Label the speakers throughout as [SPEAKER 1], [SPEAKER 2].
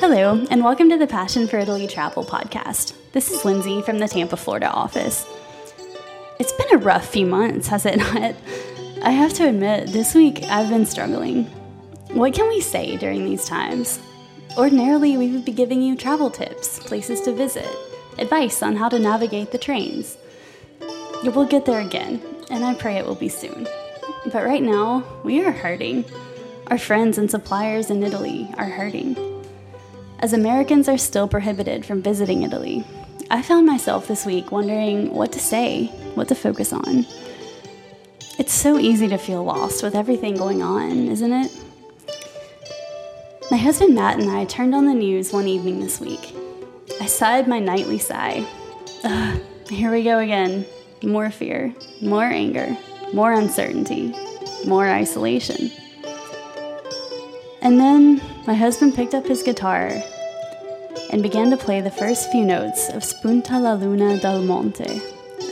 [SPEAKER 1] Hello, and welcome to the Passion for Italy Travel podcast. This is Lindsay from the Tampa, Florida office. It's been a rough few months, has it not? I have to admit, this week I've been struggling. What can we say during these times? Ordinarily, we would be giving you travel tips, places to visit, advice on how to navigate the trains. We'll get there again, and I pray it will be soon. But right now, we are hurting. Our friends and suppliers in Italy are hurting. As Americans are still prohibited from visiting Italy, I found myself this week wondering what to say, what to focus on. It's so easy to feel lost with everything going on, isn't it? My husband Matt and I turned on the news one evening this week. I sighed my nightly sigh. Ugh, here we go again. More fear, more anger, more uncertainty, more isolation. And then my husband picked up his guitar and began to play the first few notes of Spunta la luna dal monte,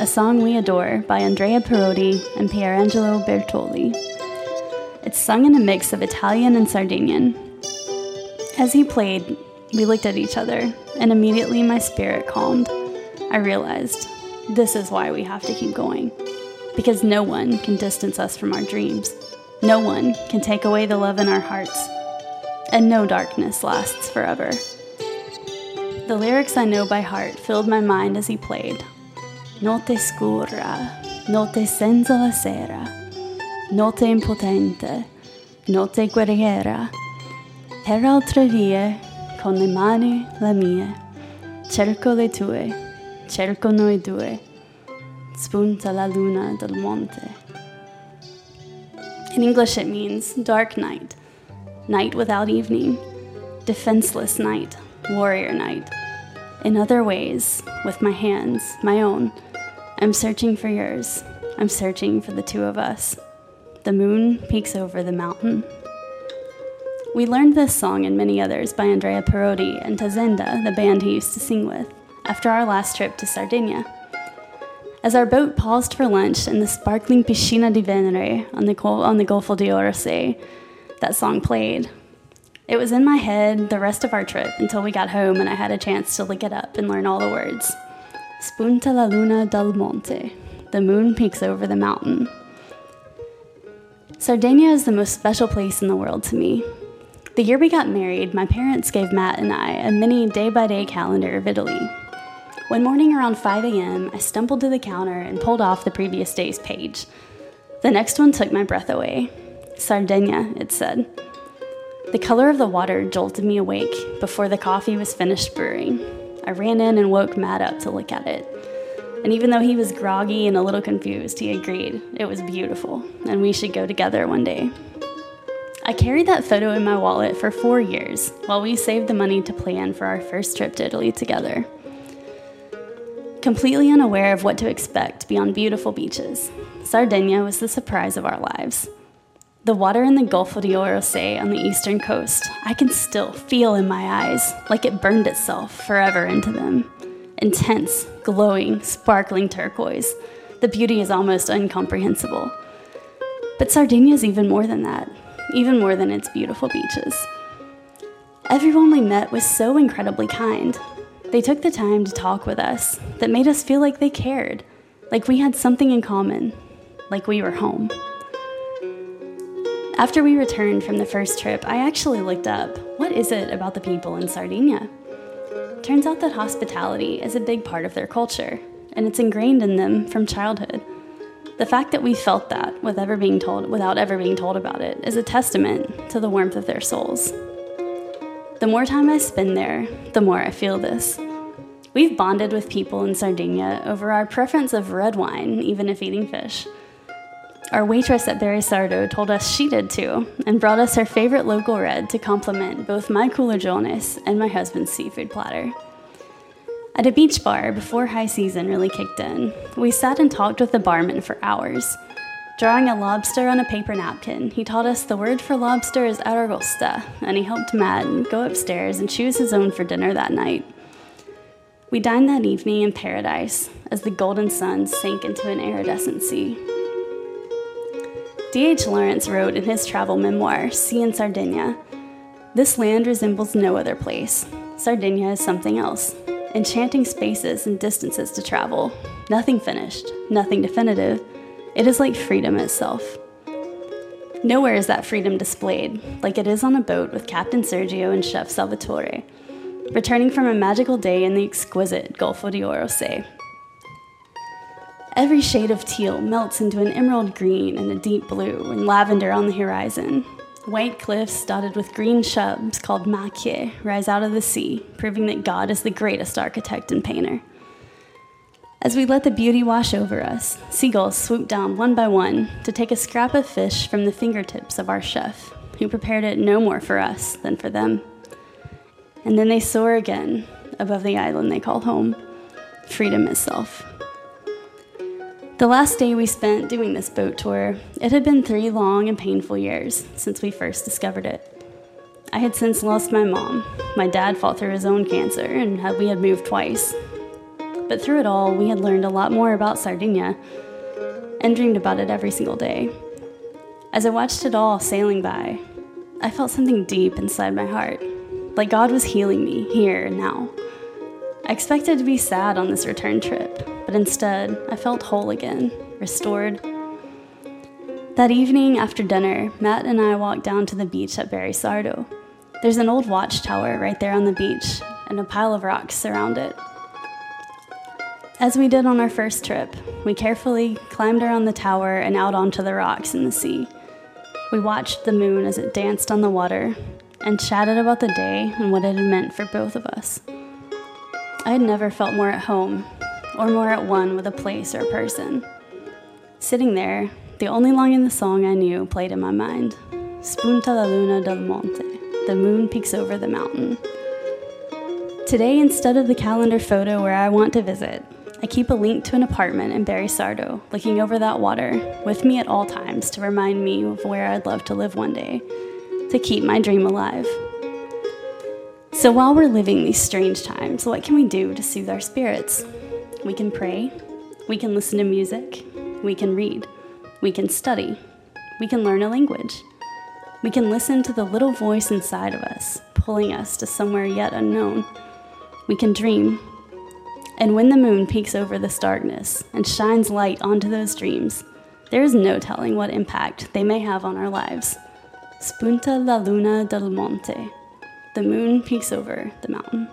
[SPEAKER 1] a song we adore by Andrea Parodi and Pierangelo Bertoli. It's sung in a mix of Italian and Sardinian. As he played, we looked at each other, and immediately my spirit calmed. I realized this is why we have to keep going. Because no one can distance us from our dreams. No one can take away the love in our hearts and no darkness lasts forever. The lyrics I know by heart filled my mind as he played. Notte scura, notte senza la sera, notte impotente, notte guerriera, per altre vie, con le mani le mie, cerco le tue, cerco noi due, spunta la luna del monte. In English, it means dark night night without evening, defenseless night, warrior night. In other ways, with my hands, my own, I'm searching for yours. I'm searching for the two of us. The moon peeks over the mountain. We learned this song and many others by Andrea Parodi and Tazenda, the band he used to sing with, after our last trip to Sardinia. As our boat paused for lunch in the sparkling Piscina di Venere on the, on the Golfo di Orosei, that song played. It was in my head the rest of our trip until we got home and I had a chance to look it up and learn all the words. Spunta la luna dal monte. The moon peeks over the mountain. Sardinia is the most special place in the world to me. The year we got married, my parents gave Matt and I a mini day by day calendar of Italy. One morning around 5 a.m., I stumbled to the counter and pulled off the previous day's page. The next one took my breath away. Sardinia, it said. The color of the water jolted me awake before the coffee was finished brewing. I ran in and woke Matt up to look at it. And even though he was groggy and a little confused, he agreed it was beautiful and we should go together one day. I carried that photo in my wallet for four years while we saved the money to plan for our first trip to Italy together. Completely unaware of what to expect beyond beautiful beaches, Sardinia was the surprise of our lives. The water in the Golfo di Orosei on the eastern coast, I can still feel in my eyes like it burned itself forever into them. Intense, glowing, sparkling turquoise. The beauty is almost incomprehensible. But Sardinia is even more than that, even more than its beautiful beaches. Everyone we met was so incredibly kind. They took the time to talk with us that made us feel like they cared, like we had something in common, like we were home. After we returned from the first trip, I actually looked up what is it about the people in Sardinia? Turns out that hospitality is a big part of their culture, and it's ingrained in them from childhood. The fact that we felt that with ever being told, without ever being told about it is a testament to the warmth of their souls. The more time I spend there, the more I feel this. We've bonded with people in Sardinia over our preference of red wine, even if eating fish. Our waitress at Barisardo told us she did too, and brought us her favorite local red to complement both my culurgiones and my husband's seafood platter. At a beach bar before high season really kicked in, we sat and talked with the barman for hours. Drawing a lobster on a paper napkin, he taught us the word for lobster is aragosta, and he helped Matt go upstairs and choose his own for dinner that night. We dined that evening in paradise as the golden sun sank into an iridescent sea. D.H. Lawrence wrote in his travel memoir, Sea and Sardinia This land resembles no other place. Sardinia is something else. Enchanting spaces and distances to travel. Nothing finished, nothing definitive. It is like freedom itself. Nowhere is that freedom displayed, like it is on a boat with Captain Sergio and Chef Salvatore, returning from a magical day in the exquisite Golfo di Orosei. Every shade of teal melts into an emerald green and a deep blue, and lavender on the horizon. White cliffs dotted with green shrubs called macchie rise out of the sea, proving that God is the greatest architect and painter. As we let the beauty wash over us, seagulls swoop down one by one to take a scrap of fish from the fingertips of our chef, who prepared it no more for us than for them. And then they soar again above the island they call home, freedom itself. The last day we spent doing this boat tour, it had been three long and painful years since we first discovered it. I had since lost my mom. My dad fought through his own cancer, and we had moved twice. But through it all, we had learned a lot more about Sardinia and dreamed about it every single day. As I watched it all sailing by, I felt something deep inside my heart, like God was healing me here and now. I expected to be sad on this return trip, but instead, I felt whole again, restored. That evening after dinner, Matt and I walked down to the beach at Barisardo. There's an old watchtower right there on the beach, and a pile of rocks surround it. As we did on our first trip, we carefully climbed around the tower and out onto the rocks in the sea. We watched the moon as it danced on the water and chatted about the day and what it had meant for both of us. I had never felt more at home or more at one with a place or a person. Sitting there, the only line in the song I knew played in my mind Spunta la luna del monte. The moon peeks over the mountain. Today, instead of the calendar photo where I want to visit, I keep a link to an apartment in Barisardo, looking over that water, with me at all times to remind me of where I'd love to live one day, to keep my dream alive. So while we're living these strange times, what can we do to soothe our spirits? We can pray, we can listen to music, we can read, we can study, we can learn a language. We can listen to the little voice inside of us, pulling us to somewhere yet unknown. We can dream. And when the moon peeks over this darkness and shines light onto those dreams, there is no telling what impact they may have on our lives. Spunta la luna del monte. The moon peeks over the mountain.